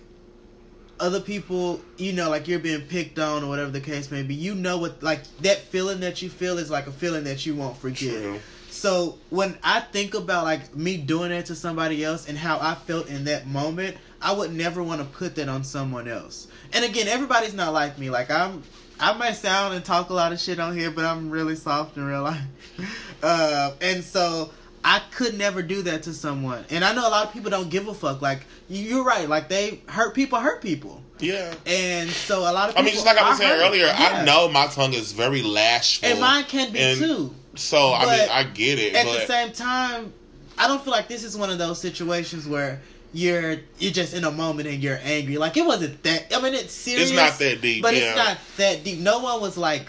other people, you know, like you're being picked on or whatever the case may be, you know what like that feeling that you feel is like a feeling that you won't forget. True. So when I think about like me doing that to somebody else and how I felt in that moment, I would never want to put that on someone else. And again, everybody's not like me. Like I'm, I might sound and talk a lot of shit on here, but I'm really soft in real life. Uh, and so I could never do that to someone. And I know a lot of people don't give a fuck. Like you're right. Like they hurt people, hurt people. yeah And so a lot of I mean, just like I was saying hurt. earlier, Yeah. I know my tongue is very lashful, and mine can be and too. So I mean, I get it, at the same time, I don't feel like this is one of those situations where you're you're just in a moment and you're angry. Like it wasn't that. I mean, it's serious. it's not that deep. but yeah. it's not that deep. No one was like.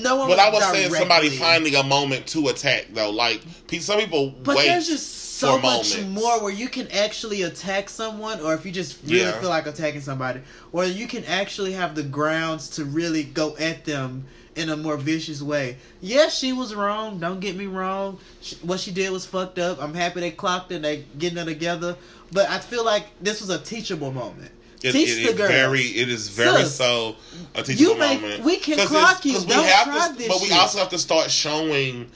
no one. But I was saying somebody finding a moment to attack though. Like some people But wait. there's just so much moments. more where you can actually attack someone, or if you just really Yeah. feel like attacking somebody, or you can actually have the grounds to really go at them in a more vicious way. Yes, she was wrong. Don't get me wrong. She, what she did was fucked up. I'm happy they clocked it. They getting it together. But I feel like this was a teachable moment. It, Teach it- the girls. very, it is very so a teachable you may- moment. we can clock you. 'cause we Don't have try to, this but we also have to start showing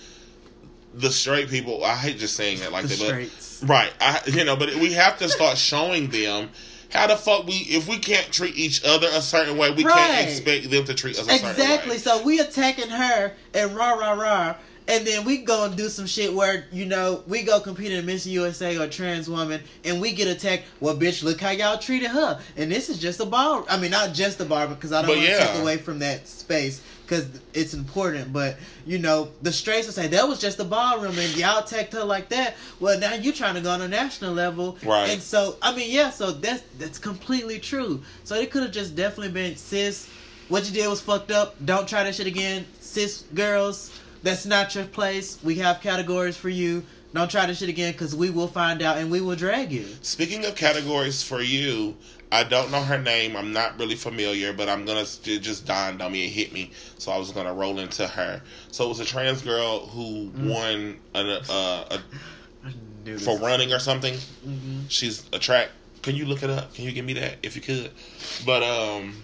the straight people. I hate just saying it like The that, but right, I, you know, but we have to start showing them how the fuck we if we can't treat each other a certain way, we Right. can't expect them to treat us a certain Exactly. So we attacking her and rah rah rah, and then we go and do some shit where you know we go compete in Miss USA or trans woman, and we get attacked. Well, bitch, look how y'all treated her, and this is just a bar. I mean, not just a bar because I don't want to yeah. take away from that space because it's important. But you know, the straights will say that was just the ballroom, and y'all attacked her like that. Well, now you're trying to go on a national level, Right. And so, I mean, yeah. So that's that's completely true. So it could have just definitely been sis. What you did was fucked up. Don't try that shit again. Cis girls, that's not your place. We have categories for you. Don't try this shit again because we will find out and we will drag you. Speaking of categories for you, I don't know her name. I'm not really familiar, but I'm gonna it just dawned on me. It hit me, so I was gonna roll into her. So it was a trans girl who Mm. won an, uh, a, Dude, for running or something. hmm She's a track. Can you look it up? Can you give me that if you could? But um,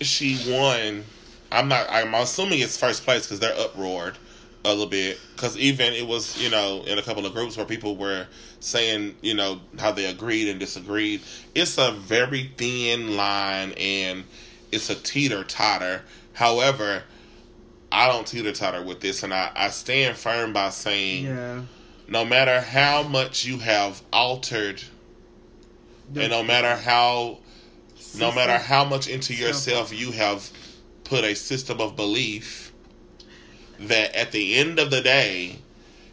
she won. I'm not. I'm assuming it's first place because they're uproared a little bit. Because even it was, you know, in a couple of groups where people were saying, you know, how they agreed and disagreed. It's a very thin line and it's a teeter totter. However, I don't teeter totter with this, and I, I stand firm by saying Yeah. no matter how much you have altered and no matter how no matter how much into yourself you have put a system of belief that at the end of the day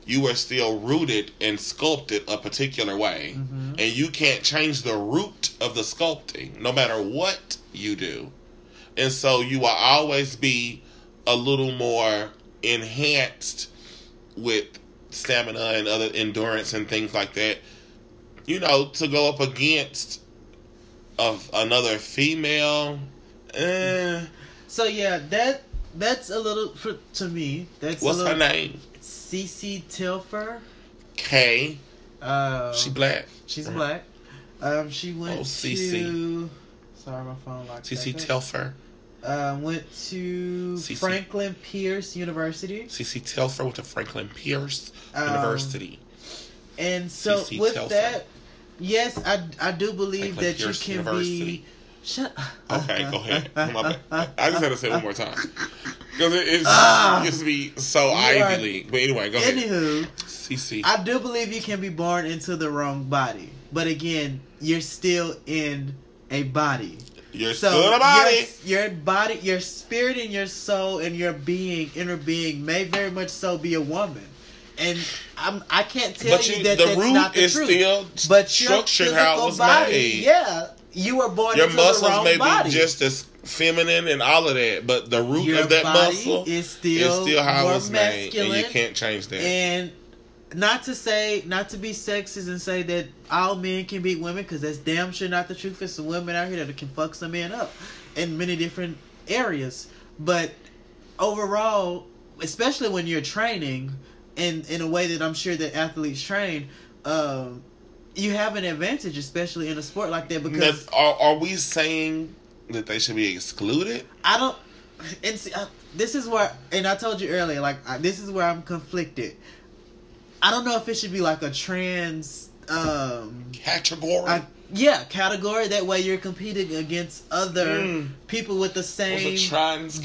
you are still rooted and sculpted a particular way. Mhm. and you can't change the root of the sculpting no matter what you do. And so you will always be a little more enhanced with stamina and other endurance and things like that you know to go up against of another female. Eh, So yeah, that that's a little for, to me. That's what's a her name Cece Telfer. K. Uh, she black She's black. Um, she went Oh, to. CC. Sorry, my phone locked. CC. Telfer Uh, went to CC. Franklin Pierce University, CC Telfer went to Franklin Pierce Um, University and so CC with Telfer. that, yes, I I do believe Franklin that Pierce you can University. be. Shut. Okay, go ahead. My bad. I just had to say it one more time because it, it's Ah. used to be so Ivy League. But anyway, go ahead. Anywho, CC. I do believe you can be born into the wrong body, but again, you're still in a body. You're So still in a body. Your, your body, your spirit, and your soul, and your being, inner being, may very much so be a woman. And I'm, I can't tell But you, you, that the that's root not the is truth. still but structured how it was body, made. yeah, you were born Your muscles may body. be just as feminine and all of that, but the root your of that muscle is is still, still how more made, and masculine. you can't change that. And not to say, not to be sexist and say that all men can beat women, because that's damn sure not the truth. There's some women out here that can fuck some men up in many different areas. But overall, especially when you're training in in a way that I'm sure that athletes train, um, you have an advantage, especially in a sport like that, because Now, are, are we saying that they should be excluded? I don't. And see, I, this is where, and I told you earlier, like I, this is where I'm conflicted. I don't know if it should be like a trans, um, Category? I, yeah, category. That way you're competing against other Mm. people with the same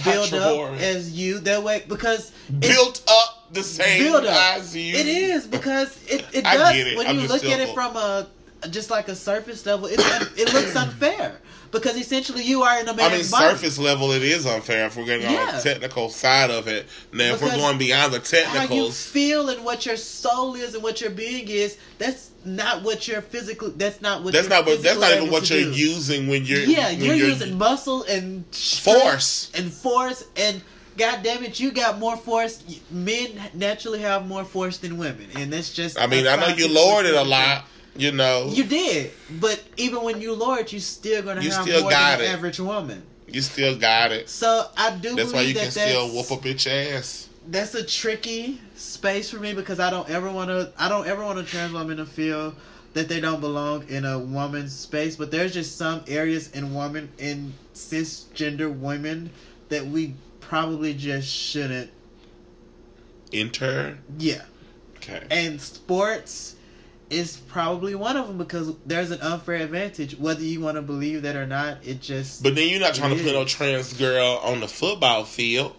build up as you. That way, because Built up the same build up. It is because it, it I does get it. when I'm you look at it from a just like a surface level. It it looks unfair because essentially you are in a man's I mean, body. surface level, it is unfair if we're getting on the technical side of it. Now, if we're going beyond the how you technicals, feel and what your soul is and what your being is that's not what you're physically that's not what that's you're not what that's not even what you're do. using when you're yeah when you're, using muscle and Force. and force and God damn it, you got more force. Men naturally have more force than women, and that's just. I mean, I know you lowered it a lot. You know, You did, but even when you lower it, you still gonna You have still more than it. average woman. you still got it. So I do That's why you that can still whoop a bitch ass. that's a tricky space for me because I don't ever want to. I don't ever want a trans woman to feel that they don't belong in a woman's space. But there's just some areas in women in cisgender women that we probably just shouldn't. Enter. Yeah, Okay. and sports is probably one of them because there's an unfair advantage whether you want to believe that or not. It just But then you're not trying to put no is. trans girl on the football field,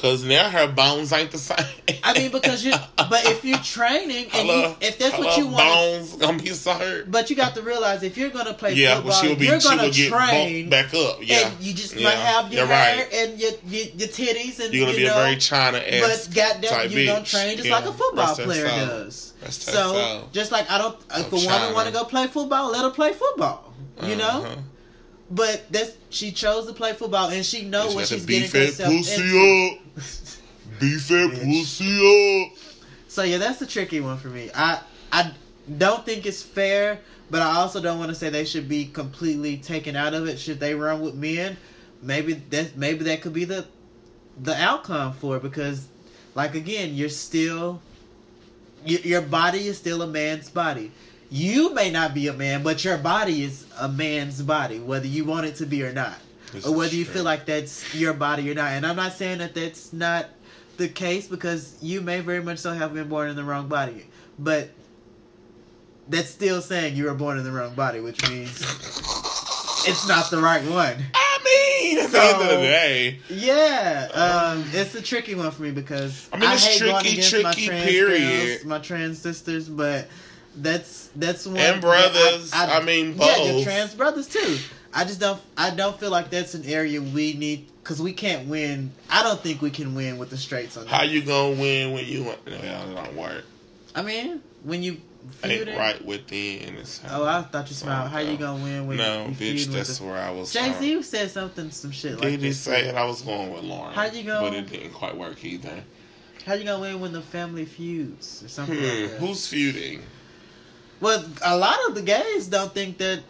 cause now her bones ain't the same. I mean because you. But if you're training and you, if that's what you want. bones gonna be so hurt. But you got to realize if you're gonna play Yeah, football, will be. you're gonna get train, bumped back up. Yeah, and you just Yeah, might have your hair right. and your, your your titties, and You're gonna you be know, a very China ass. But goddamn, you're gonna train just Yeah, like a football player soul. does. So soul. just like I don't, if a woman want to go play football, let her play football. You know, Uh-huh. But that's she chose to play football, and she knows She what got to she's getting beef that herself pussy into. up. Beef that Bitch. pussy up. So yeah, that's a tricky one for me. I I don't think it's fair, but I also don't want to say they should be completely taken out of it. Should they run with men? Maybe that maybe that could be the the outcome for it because, like again, you're still your, your body is still a man's body. You may not be a man, but your body is a man's body, whether you want it to be or not, This or whether you feel like that's your body or not. And I'm not saying that that's not the case because you may very much so have been born in the wrong body, but that's still saying you were born in the wrong body, which means it's not the right one. I mean, at the end of the day, Yeah, um, it's a tricky one for me because I mean, it's hate going tricky, against my trans period. girls, my trans sisters, but that's that's one And brothers, I mean, yeah, your both. trans brothers too. I just don't, I don't feel like that's an area we need because we can't win. I don't think we can win with the straights on. how that. you gonna win when you? want- No, it don't work. I mean, when you Ain't feuding. right within. It's Oh, I thought you smiled. How you gonna win when No, you bitch, that's the... where I was. Jay Z said something, some shit like Did he this. say it? I was going with Lauren. How you go- But it didn't quite work either. How you gonna win when the family feuds or something Hmm, like that? who's feuding? Well, a lot of the gays don't think that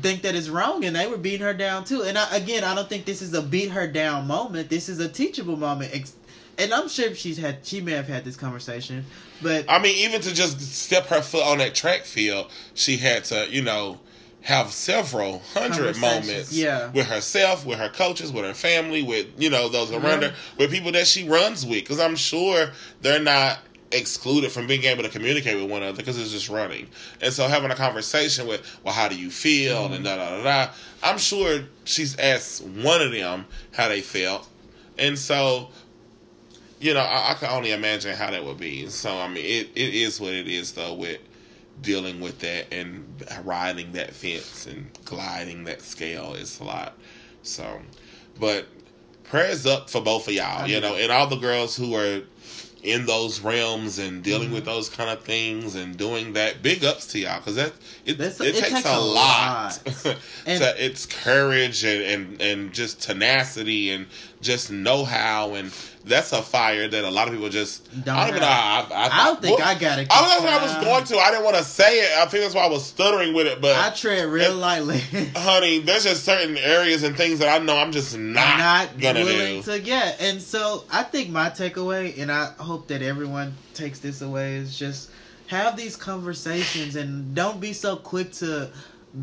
think that it's wrong, and they were beating her down too. And I, again, I don't think this is a beat her down moment. This is a teachable moment. And I'm sure she's had, she may have had this conversation, but I mean, even to just step her foot on that track field, she had to, you know, have several hundred moments yeah. with herself, with her coaches, with her family, with, you know, those around Yeah. her, with people that she runs with. Because I'm sure they're not excluded from being able to communicate with one another because it's just running. And so having a conversation with, well, how do you feel? Mm-hmm. And da da da da. I'm sure she's asked one of them how they felt. And so you know, I, I can only imagine how that would be. So I mean, it, it is what it is though with dealing with that and riding that fence and gliding that scale is a lot. So, but prayers up for both of y'all, you know, and all the girls who are in those realms and dealing with Mm-hmm. those kind of things and doing that. Big ups to y'all because that it, it, it takes, takes a, a lot. lot. And- to, it's courage and, and and just tenacity and just know how and that's a fire that a lot of people just Don't I don't even know. I, I, I don't think well, I got it. I was, I was going to. I didn't want to say it. I think that's why I was stuttering with it. But I tread real it- lightly. honey, there's just certain areas and things that I know I'm just not, not gonna willing do. to get. And so I think my takeaway, and I hope that everyone takes this away, is just have these conversations and don't be so quick to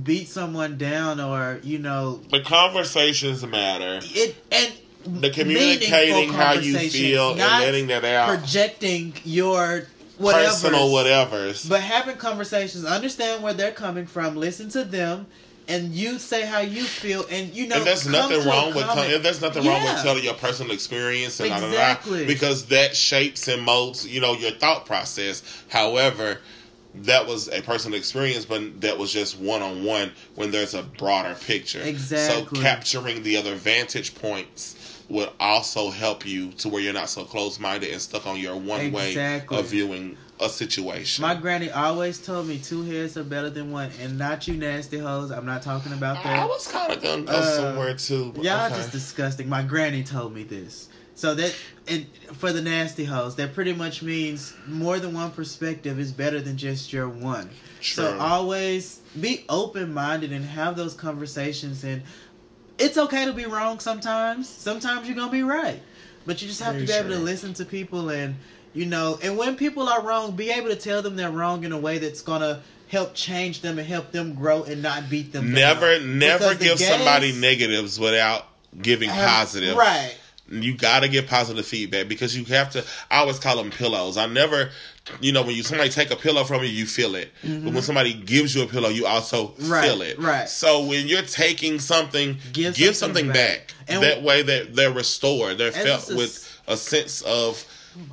beat someone down or you know the conversations matter. it and The communicating how you feel and letting that out. projecting your whatever Personal whatevers. but having conversations understand where they're coming from listen to them and you say how you feel and you know and there's nothing wrong with and there's nothing wrong with telling your personal experience and da, da, da, Exactly. because that shapes and molds you know your thought process. However, that was a personal experience, but that was just one on one when there's a broader picture. Exactly. So capturing the other vantage points would also help you to where you're not so close minded and stuck on your one way of viewing a situation. My granny always told me two heads are better than one, and not you nasty hoes. I'm not talking about that. I was kind of gonna go Uh, somewhere too. Y'all okay. just disgusting. My granny told me this, So that and for the nasty hoes, that pretty much means more than one perspective is better than just your one. True. So always be open minded and have those conversations and it's okay to be wrong sometimes. Sometimes you're gonna be right. But you just have Very to be able to listen to people and you know and when people are wrong, be able to tell them they're wrong in a way that's gonna help change them and help them grow and not beat them. Never, down. never Because give somebody negatives without giving have- positive. Right. You gotta give positive feedback because you have to. I always call them pillows. I never, you know, when you somebody take a pillow from you, you feel it. But when somebody gives you a pillow, you also Mm-hmm. Right, feel it. right. So when you're taking something, Give give, something something, back. back. And- that way, that they're restored. They're felt with a sense of.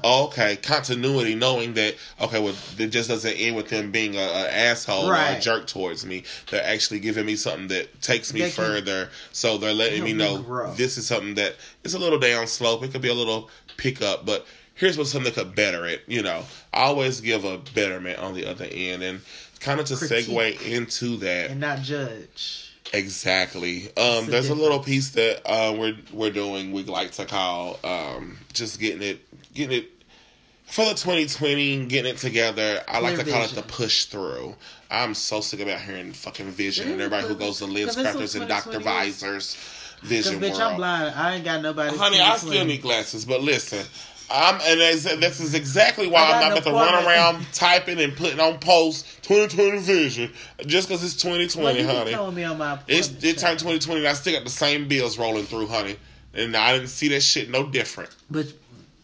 Okay, continuity, knowing that okay, well, it just doesn't end with them being a, a asshole or a jerk towards me. They're actually giving me something that takes me can further. So they're letting me know grow. this is something that it's a little down slope. It could be a little pickup, but here's what something that could better it. You know, I always give a betterment on the other end, and kind of to Critique. segue into that and not judge. exactly. Um, there's a little piece that uh, we're we're doing. We like to call um, just getting it getting it. For the 2020, getting it together, I like Clear to call it the push through. I'm so sick about hearing fucking vision and everybody who goes to Liz because Crafters and Dr. 2020. Visor's vision bitch, world. I'm blind. I ain't got nobody. Honey, I still need glasses, but listen, I'm and this is exactly why I'm not no about to run around typing and putting on posts 2020 vision just because it's 2020, Well, you honey. throwing me on my. It's it turned 2020, and I still got the same bills rolling through, honey. And I didn't see that shit no different. But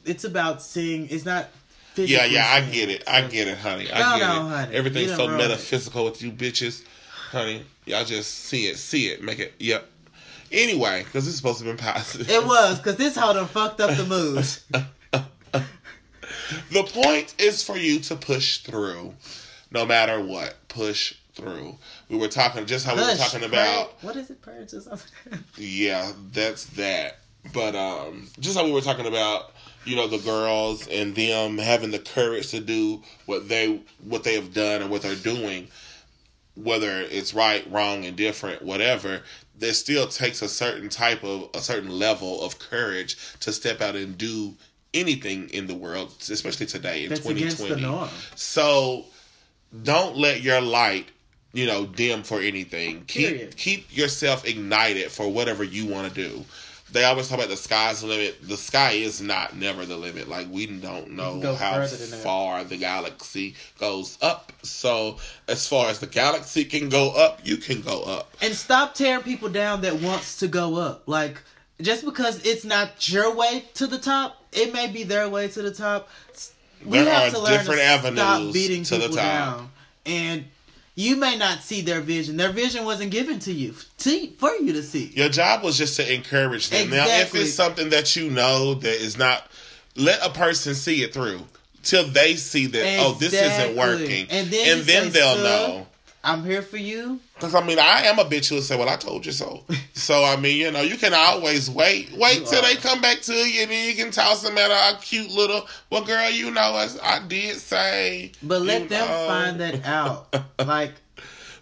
it's about seeing. It's not. Yeah, yeah, I get it. I get it, honey. I No, get no, it. honey. Everything's so ruined it. metaphysical with you bitches, honey. Y'all just see it, see it, make it. Yep. Anyway, because it's supposed to be positive. It was because this hoe done fucked up the moves. The point is for you to push through, no matter what. Push through. We were talking just how we were talking about. what is it? Purge or something? Yeah, that's that. But um, just how we were talking about, you know, the girls and them having the courage to do what they what they have done and what they're doing, whether it's right, wrong, indifferent, whatever. There still takes a certain type of a certain level of courage to step out and do anything in the world, especially today in That's twenty against the norm. So don't let your light, you know, dim for anything. Period. Keep keep yourself ignited for whatever you want to do. They always talk about the sky's the limit. The sky is not never the limit. Like we don't know go how further than that. far the galaxy goes up. So as far as the galaxy can go up, you can go up. And stop tearing people down that wants to go up. Like just because it's not your way to the top, it may be their way to the top. We There have are to learn different to avenues stop beating to the people top. down. And you may not see their vision. Their vision wasn't given to you to, for you to see. Your job was just to encourage them. Now, if it's something that you know that is not, let a person see it through till they see that oh, this isn't working, And then you say, they'll know. I'm here for you. Because I mean, I am a bitch who'll say, "Well, I told you so." so I mean, you know, you can always wait, wait You till are. they come back to you, and then you can toss them at a cute little. Well, girl, you know, as I did say, But let them know." find that out. Like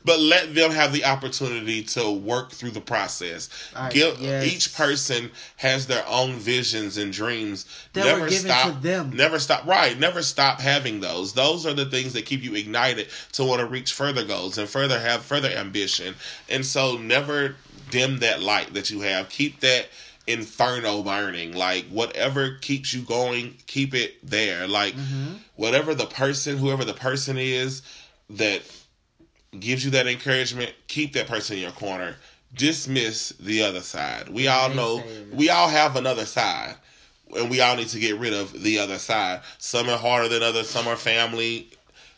but let them have the opportunity to work through the process. I- Give yes. each person has their own visions and dreams. That never stop to them. Never stop. Right. Never stop having those. Those are the things that keep you ignited to want to reach further goals and further have further ambition. And so never dim that light that you have. Keep that inferno burning. Like whatever keeps you going, keep it there. Like Mm-hmm. whatever the person, whoever the person is that gives you that encouragement, keep that person in your corner. Dismiss the other side. We all know we all have another side. And we all need to get rid of the other side. Some are harder than others, some are family.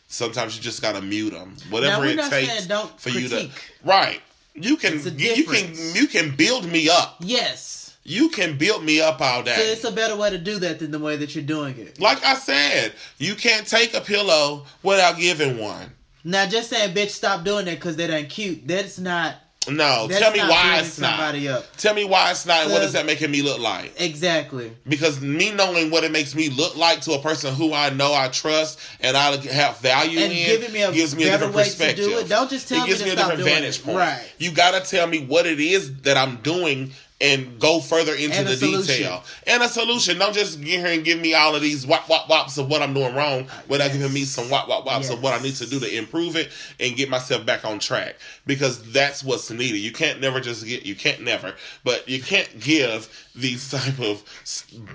Sometimes you just gotta mute them. Whatever it takes don't for critique. you to Right. You can you can you can build me up. Yes. You can build me up all So day. it's a better way to do that than the way that you're doing it. Like I said, you can't take a pillow without giving one. Now just saying bitch stop doing that because that ain't cute. That's not No, that's tell me why it's not. up. Tell me why it's not. and what So- is that making me look like? Exactly. Because me knowing what it makes me look like to a person who I know I trust and I have value And in giving me a gives me a different way to perspective. do it. Don't just tell it me gives me a different vantage point. Right. You got to tell me what it is that I'm doing and go further into the solution. detail and a solution. Don't just get here and give me all of these wop wop wops of what I'm doing wrong ah, without yes. giving me some wop wop wops of what I need to do to improve it and get myself back on track because that's what's needed. You can't never just get you can't never, but you can't give these type of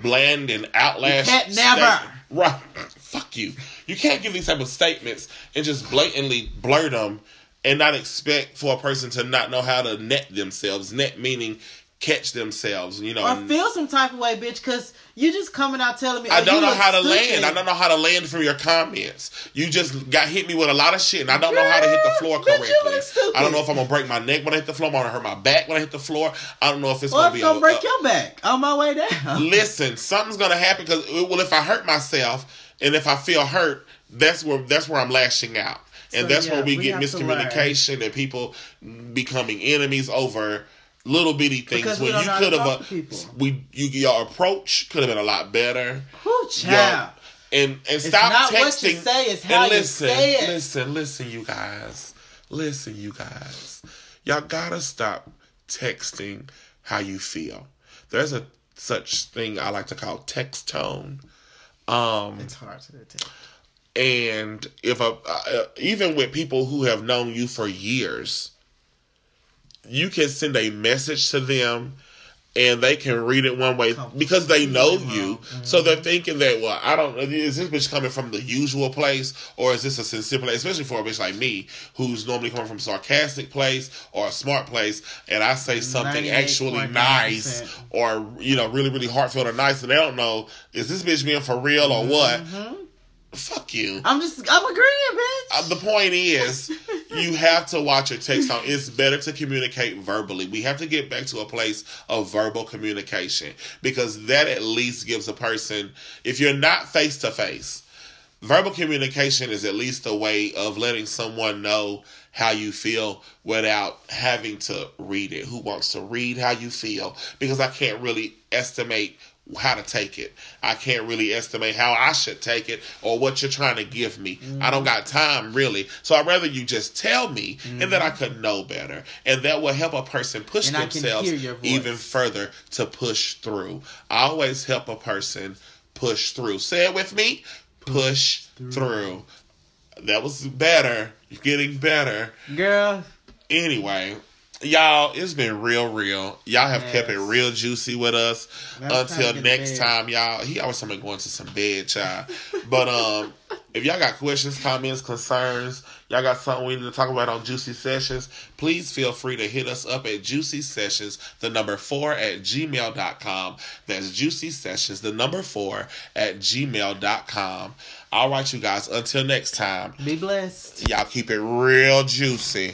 bland and outlash. You can't never. state- right? Fuck you. You can't give these type of statements and just blatantly blurt them and not expect for a person to not know how to net themselves. Net meaning catch themselves. You know. Or feel some type of way, bitch, because you just coming out telling me. I oh, don't know how to stupid. land. I don't know how to land from your comments. You just got hit me with a lot of shit, and I don't know how to hit the floor Bitch, you correctly. I don't know if I'm gonna break my neck when I hit the floor. I'm gonna hurt my back when I hit the floor. I don't know if it's gonna if be gonna a, break your back on my way down. listen. Something's gonna happen because well, if I hurt myself and if I feel hurt, that's where that's where I'm lashing out, and So, that's yeah, where we, we get have to learn. miscommunication and people becoming enemies over little bitty things Because when you how to could have uh, we you your approach could have been a lot better. Whew, child. And and stop not texting. what you say, it's how and you listen, say it. Listen, listen, you guys. Listen, you guys. Y'all gotta stop texting how you feel. There's a such thing I like to call text tone. Um, It's hard to detect. and if a uh, even with people who have known you for years, you can send a message to them and they can read it one way because they know you. So they're thinking that, well, I don't know, is this bitch coming from the usual place or is this a sincere place? Especially for a bitch like me who's normally coming from a sarcastic place or a smart place and I say something actually nice or, you know, really, really heartfelt or nice and they don't know, is this bitch being for real or what? Fuck you. I'm just, I'm agreeing, bitch. Uh, the point is, you have to watch your text tone. It's better to communicate verbally. We have to get back to a place of verbal communication because that at least gives a person, if you're not face to face, verbal communication is at least a way of letting someone know how you feel without having to read it. Who wants to read how you feel? Because I can't really estimate how to take it. I can't really estimate how I should take it or what you're trying to give me. I don't got time really. So I'd rather you just tell me and then I mm-hmm. could know better. And that will help a person push And themselves hear your voice. even further to push through. I always help a person push through. Say it with me. Push, through. That was better. You're getting better. Girl, Anyway, y'all, it's been real, real. Y'all have kept it real juicy with us. Until to get to next time, y'all. He always somebody going to some bed, child. But um, if y'all got questions, comments, concerns, y'all got something we need to talk about on Juicy Sessions, please feel free to hit us up at Juicy Sessions, the number four at gmail.com. That's Juicy Sessions, the number four at gmail.com. All right, you guys, until next time, be blessed. y'all keep it real juicy.